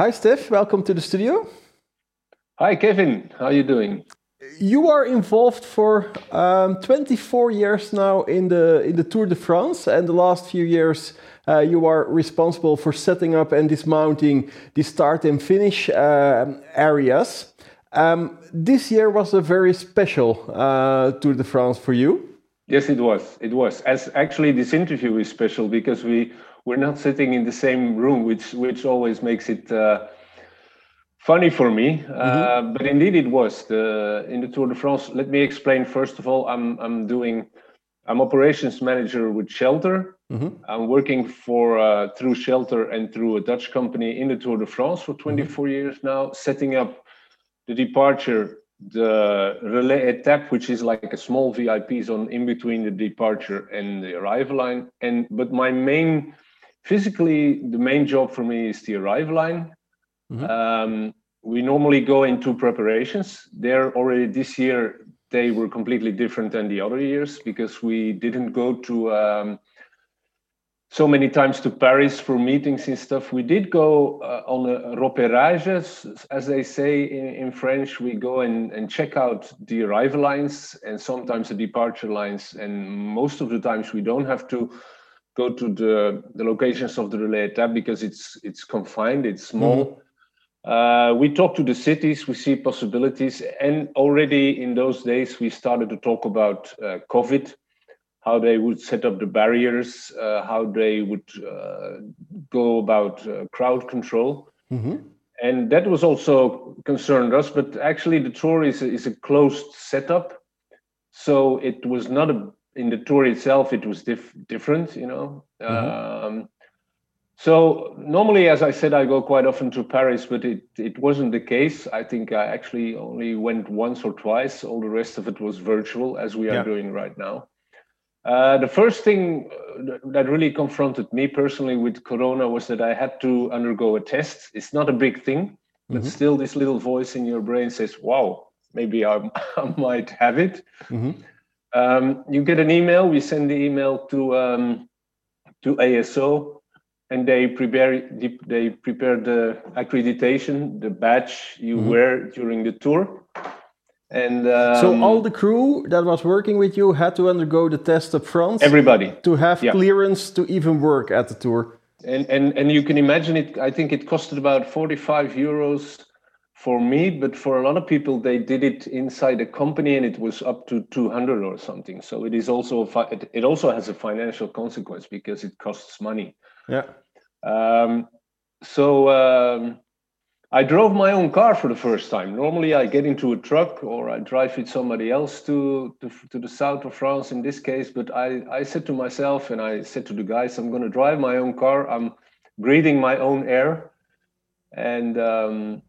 Hi, Steph. Welcome to the studio. Hi, Kevin. How are you doing? You are involved for um, 24 years now in the in the Tour de France, and the last few years uh, you are responsible for setting up and dismounting the start and finish uh, areas. Um, this year was a very special uh, Tour de France for you. Yes, it was. It was. As actually, this interview is special because we we're not sitting in the same room, which which always makes it uh, funny for me. Mm-hmm. Uh, but indeed, it was the in the Tour de France. Let me explain. First of all, I'm I'm doing I'm operations manager with Shelter. Mm-hmm. I'm working for uh, through Shelter and through a Dutch company in the Tour de France for 24 mm-hmm. years now, setting up the departure the relay etape, which is like a small VIP zone in between the departure and the arrival line. And but my main physically the main job for me is the arrival line. Mm-hmm. Um, we normally go into preparations. There already this year they were completely different than the other years because we didn't go to um, so many times to Paris for meetings and stuff. We did go uh, on a repérage, as they say in, in French. We go and, and check out the arrival lines and sometimes the departure lines. And most of the times we don't have to go to the, the locations of the relay etape because it's it's confined, it's small. Mm-hmm. Uh, we talk to the cities, we see possibilities, and already in those days we started to talk about uh, COVID how they would set up the barriers, uh, how they would uh, go about uh, crowd control. Mm-hmm. And that was also concerned us, but actually the tour is a, is a closed setup. So it was not a, in the tour itself, it was dif- different, you know. Mm-hmm. Um, so normally, as I said, I go quite often to Paris, but it, it wasn't the case. I think I actually only went once or twice. All the rest of it was virtual, as we are doing right now. Uh, the first thing uh, that really confronted me personally with Corona was that I had to undergo a test. It's not a big thing, but mm-hmm. still, this little voice in your brain says, "Wow, maybe I, I might have it." Mm-hmm. Um, you get an email. We send the email to um, to ASO, and they prepare they prepare the accreditation, the badge you mm-hmm. wear during the tour. And um, so all the crew that was working with you had to undergo the test up front. Everybody to have yeah. clearance to even work at the tour. And and and you can imagine it. I think it costed about forty five euros for me, but for a lot of people, they did it inside a company, and it was up to two hundred or something. So it is also it also has a financial consequence because it costs money. Yeah. Um, so. Um, I drove my own car for the first time. Normally, I get into a truck or I drive with somebody else to, to, to the south of France in this case. But I, I said to myself and I said to the guys, I'm going to drive my own car. I'm breathing my own air. And um,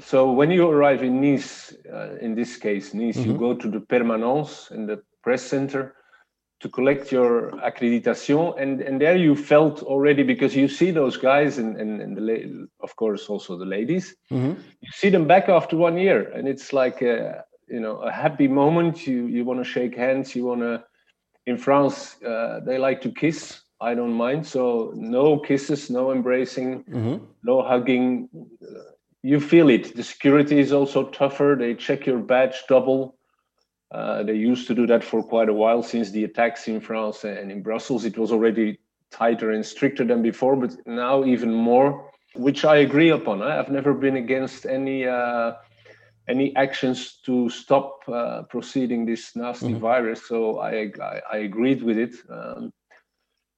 so when you arrive in Nice, uh, in this case, Nice, mm-hmm. you go to the Permanence in the press center to collect your accreditation and and there you felt already because you see those guys and and, and the of course also the ladies mm-hmm. you see them back after one year and it's like a you know a happy moment you you want to shake hands you want to in france uh, they like to kiss i don't mind so no kisses no embracing mm-hmm. no hugging you feel it the security is also tougher they check your badge double uh, they used to do that for quite a while since the attacks in France and in Brussels. It was already tighter and stricter than before, but now even more, which I agree upon. I've never been against any uh, any actions to stop uh, proceeding this nasty mm-hmm. virus. So I, I, I agreed with it. Um,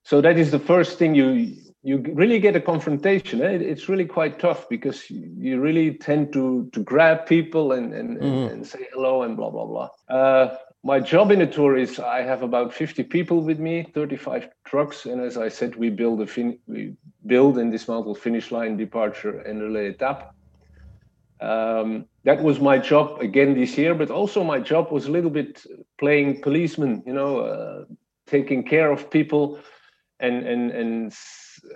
so that is the first thing you you really get a confrontation. Eh? It's really quite tough because you really tend to to grab people and and, mm. and say hello and blah blah blah. Uh, my job in the tour is I have about 50 people with me, 35 trucks, and as I said, we build a fin- we build and dismantle finish line, departure, and relay etape. Um, that was my job again this year, but also my job was a little bit playing policeman, you know, uh, taking care of people and and and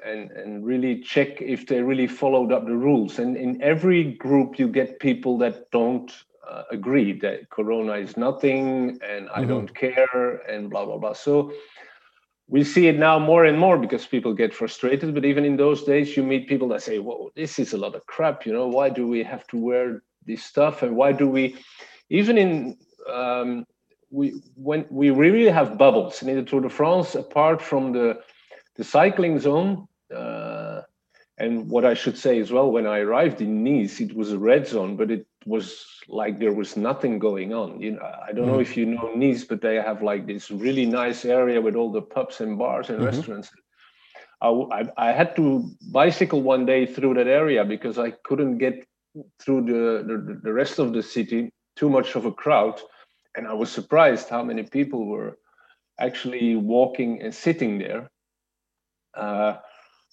and and really check if they really followed up the rules. And in every group, you get people that don't uh, agree that Corona is nothing and I mm-hmm. don't care and blah blah blah. So we see it now more and more because people get frustrated. But even in those days, you meet people that say, "Whoa, this is a lot of crap." You know, why do we have to wear this stuff? And why do we, even in um, we when we really have bubbles and in the Tour de France, apart from the the cycling zone. Uh, and what I should say as well, when I arrived in Nice, it was a red zone, but it was like there was nothing going on. You know, I don't mm know if you know Nice, but they have like this really nice area with all the pubs and bars and mm-hmm. restaurants. I, I, I, had to bicycle one day through that area because I couldn't get through the, the, the rest of the city, too much of a crowd. And I was surprised how many people were actually walking and sitting there. Uh,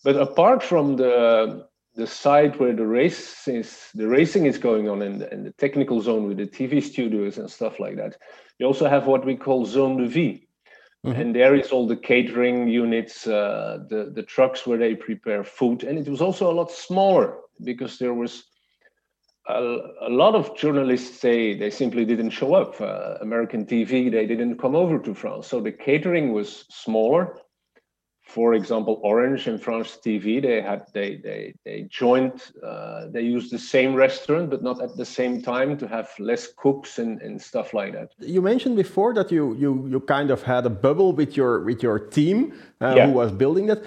but apart from the the site where the race is the racing is going on in the, in the technical zone with the TV studios and stuff like that, you also have what we call zone de vie. Mm-hmm. And there is all the catering units, uh, the the trucks where they prepare food, and it was also a lot smaller because there was a, a lot of journalists say they simply didn't show up. Uh, American TV, they didn't come over to France, so the catering was smaller for example, Orange and France TV, they had they they they joined. Uh, they used the same restaurant, but not at the same time to have less cooks and, and stuff like that. You mentioned before that you you you kind of had a bubble with your with your team uh, yeah. who was building that.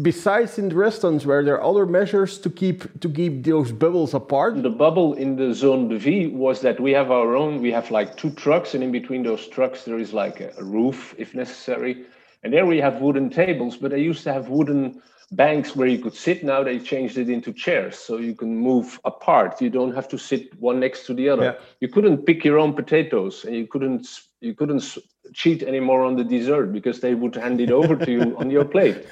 Besides in the restaurants, were there other measures to keep to keep those bubbles apart? The bubble in the zone de vie was that we have our own. We have like two trucks, and in between those trucks there is like a, a roof if necessary and there we have wooden tables, but they used to have wooden banks where you could sit. Now they changed it into chairs, so you can move apart. You don't have to sit one next to the other. Yeah. You couldn't pick your own potatoes, and you couldn't you couldn't cheat anymore on the dessert because they would hand it over to you on your plate.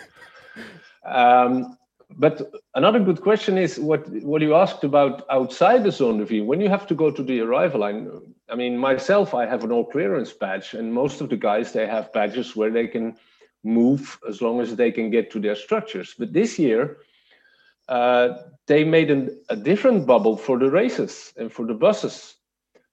Um, but another good question is what what you asked about outside the zone de vie. When you have to go to the arrival line, I mean, myself, I have an all clearance badge, and most of the guys they have badges where they can move as long as they can get to their structures. But this year, uh, they made an, a different bubble for the races and for the buses.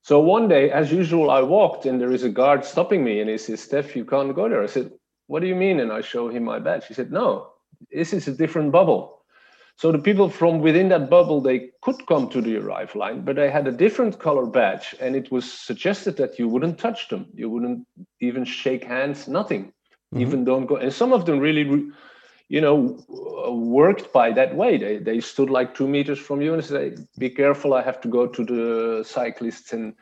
So one day, as usual, I walked and there is a guard stopping me, and he says, "Steph, you can't go there." I said, "What do you mean?" And I show him my badge. He said, "No, this is a different bubble." So the people from within that bubble, they could come to the arrival line, but they had a different color badge, and it was suggested that you wouldn't touch them, you wouldn't even shake hands, nothing, mm-hmm. even don't go. And some of them really, you know, worked by that way. They they stood like two meters from you and said, "Be careful, I have to go to the cyclists and."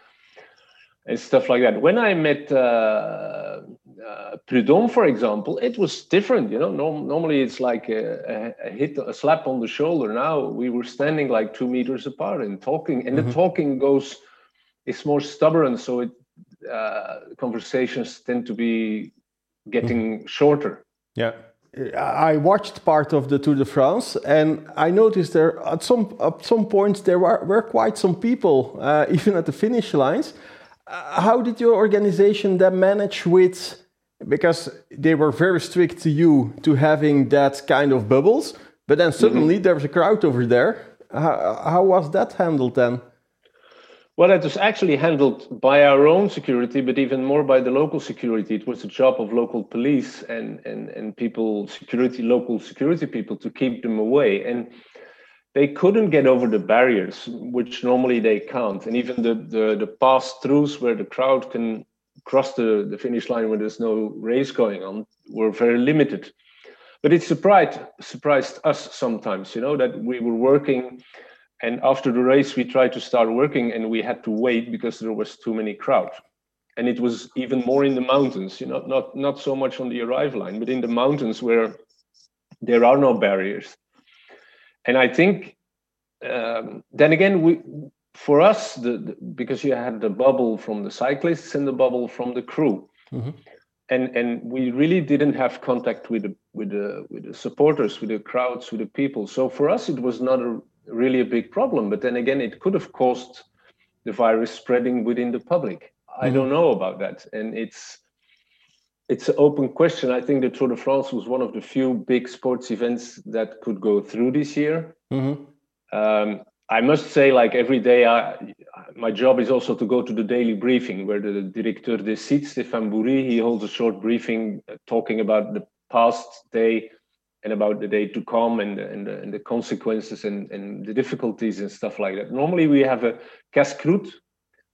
And stuff like that. When I met uh, uh, Prudhomme, for example, it was different. You know, Norm- normally it's like a, a, hit, a slap on the shoulder. Now we were standing like two meters apart and talking, and mm-hmm. the talking goes, it's more stubborn. So it uh, conversations tend to be getting mm-hmm. shorter. Yeah. I watched part of the Tour de France, and I noticed there at some at some points there were, were quite some people, uh, even at the finish lines. Uh, how did your organization then manage with because they were very strict to you to having that kind of bubbles but then suddenly mm-hmm. there was a crowd over there. How, how, was that handled then? Well it was actually handled by our own security but even more by the local security. It was the job of local police and and, and people security local security people to keep them away. And they couldn't get over the barriers which normally they can't. And even the the, the pass throughs where the crowd can cross the, the finish line when there's no race going on were very limited. But it surprised surprised us sometimes, you know, that we were working and after the race we tried to start working and we had to wait because there was too many crowd. And it was even more in the mountains, you know, not not so much on the arrival line, but in the mountains where there are no barriers. And I think um, then again we for us, the, the, because you had the bubble from the cyclists and the bubble from the crew, mm-hmm. and and we really didn't have contact with the with the with the supporters, with the crowds, with the people. So for us, it was not a, really a big problem. But then again, it could have caused the virus spreading within the public. Mm-hmm. I don't know about that, and it's it's an open question. I think the Tour de France was one of the few big sports events that could go through this year. Mm-hmm. Um, I must say, like every day, I, my job is also to go to the daily briefing where the directeur des sites, Stéphane Boury, he holds a short briefing uh, talking about the past day and about the day to come and, and, and the consequences and, and the difficulties and stuff like that. Normally, we have a casse-croûte,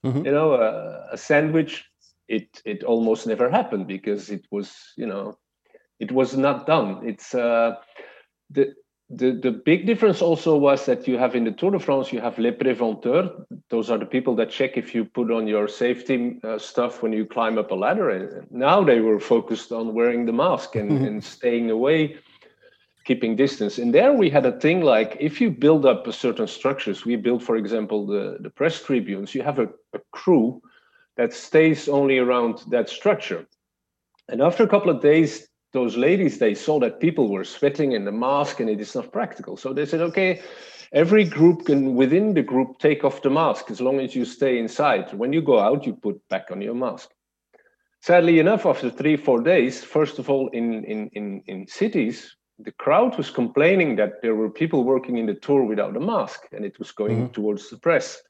mm-hmm. you know, a, a sandwich. It it almost never happened because it was, you know, it was not done. It's uh, the the, the big difference also was that you have in the Tour de France, you have les préventeurs. Those are the people that check if you put on your safety uh, stuff when you climb up a ladder. And now they were focused on wearing the mask and, mm-hmm. and staying away, keeping distance. And there we had a thing like if you build up a certain structures, we built, for example, the, the press tribunes, you have a, a crew that stays only around that structure. And after a couple of days, those ladies they saw that people were sweating in the mask and it is not practical. So they said okay every group can within the group take off the mask as long as you stay inside. When you go out you put back on your mask. Sadly enough after three four days first of all in in in, in cities the crowd was complaining that there were people working in the tour without a mask and it was going mm-hmm. towards the press.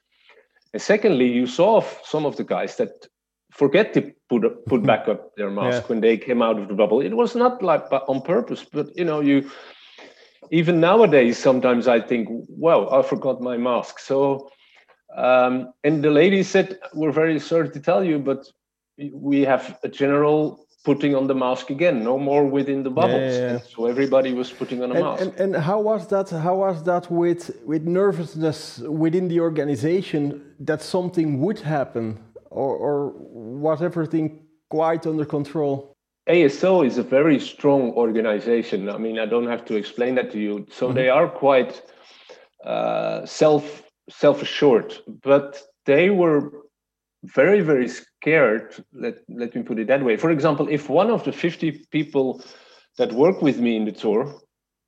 And secondly you saw some of the guys that forget to put put back up their mask yeah. when they came out of the bubble. It was not like on purpose, but you know, you even nowadays sometimes I think, well, I forgot my mask. So, um, and the lady said, "We're very sorry to tell you, but we have a general." Putting on the mask again, no more within the bubbles. Yeah, yeah, so everybody was putting on a and, mask. And, and how was that? How was that with with nervousness within the organization that something would happen? Or, or was everything quite under control? ASO is a very strong organization. I mean, I don't have to explain that to you. So mm-hmm. they are quite uh, self self assured, but they were very very scared. Let let me put it that way. For example, if one of the fifty people that work with me in the tour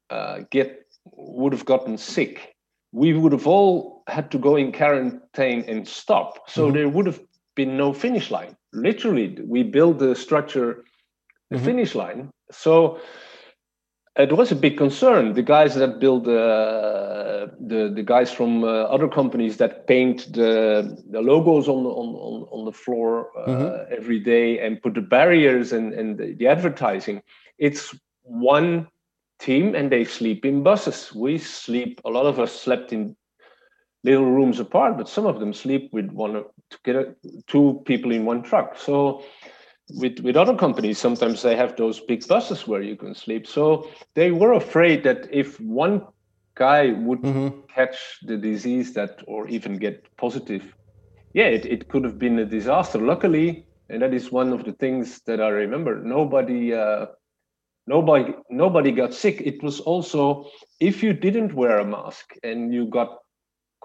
uh, get would have gotten sick, we would have all had to go in quarantine and stop. So mm-hmm. there would have been no finish line. Literally, we built the structure, the mm-hmm. finish line. So it was a big concern. The guys that build uh, the the guys from uh, other companies that paint the the logos on on on, on the floor uh, mm-hmm. every day and put the barriers and and the, the advertising. It's one team and they sleep in buses. We sleep. A lot of us slept in little rooms apart, but some of them sleep with one together, two people in one truck. So with with other companies, sometimes they have those big buses where you can sleep. So they were afraid that if one guy would mm-hmm. catch the disease that or even get positive, yeah, it, it could have been a disaster. Luckily, and that is one of the things that I remember, nobody uh, nobody nobody got sick. It was also if you didn't wear a mask and you got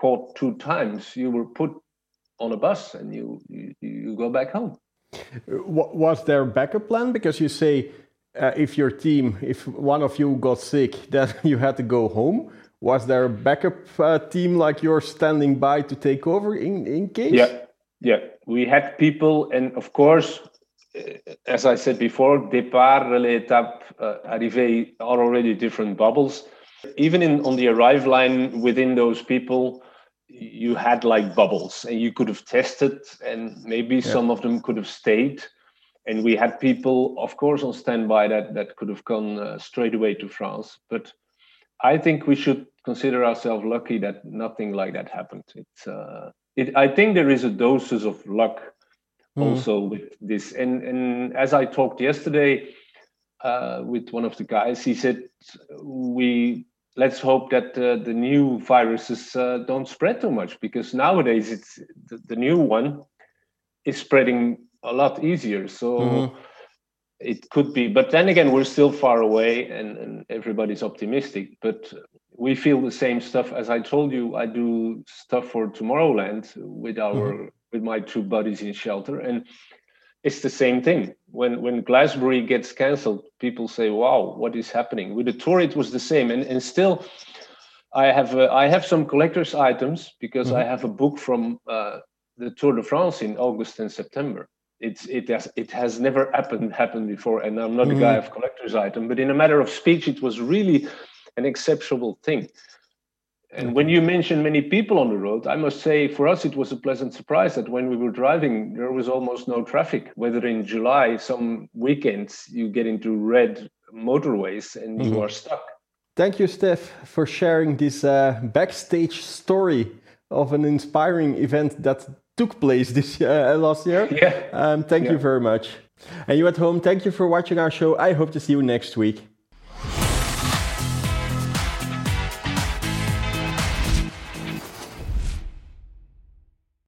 caught two times, you were put on a bus and you you, you go back home. Was there a backup plan? Because you say uh, if your team, if one of you got sick, then you had to go home. Was there a backup uh, team like yours standing by to take over in, in case? Yeah, yeah. We had people, and of course, uh, as I said before, départ, relais, étape, uh, arrivée are already different bubbles. Even in on the arrive line, within those people, you had like bubbles and you could have tested and maybe yeah. some of them could have stayed and we had people of course on standby that that could have gone uh, straight away to france but i think we should consider ourselves lucky that nothing like that happened it's uh, it, i think there is a doses of luck mm. also with this and and as i talked yesterday uh, with one of the guys he said we let's hope that uh, the new viruses uh, don't spread too much because nowadays it's the, the, new one is spreading a lot easier so mm-hmm. it could be but then again we're still far away and, and, everybody's optimistic but we feel the same stuff as i told you i do stuff for tomorrowland with our mm-hmm. with my two buddies in shelter and it's the same thing. When when Glastonbury gets cancelled, people say, "Wow, what is happening?" With the tour, it was the same, and and still, I have uh, I have some collector's items because mm-hmm. I have a book from uh, the Tour de France in August and September. It's it has it has never happened happened before, and I'm not mm-hmm. a guy of collector's item, but in a matter of speech, it was really an exceptional thing. And when you mention many people on the road, I must say for us it was a pleasant surprise that when we were driving, there was almost no traffic. Whether in July, some weekends you get into red motorways and mm-hmm. you are stuck. Thank you, Steph, for sharing this uh, backstage story of an inspiring event that took place this uh, last year. Yeah. Um, thank yeah. you very much. And you at home, thank you for watching our show. I hope to see you next week.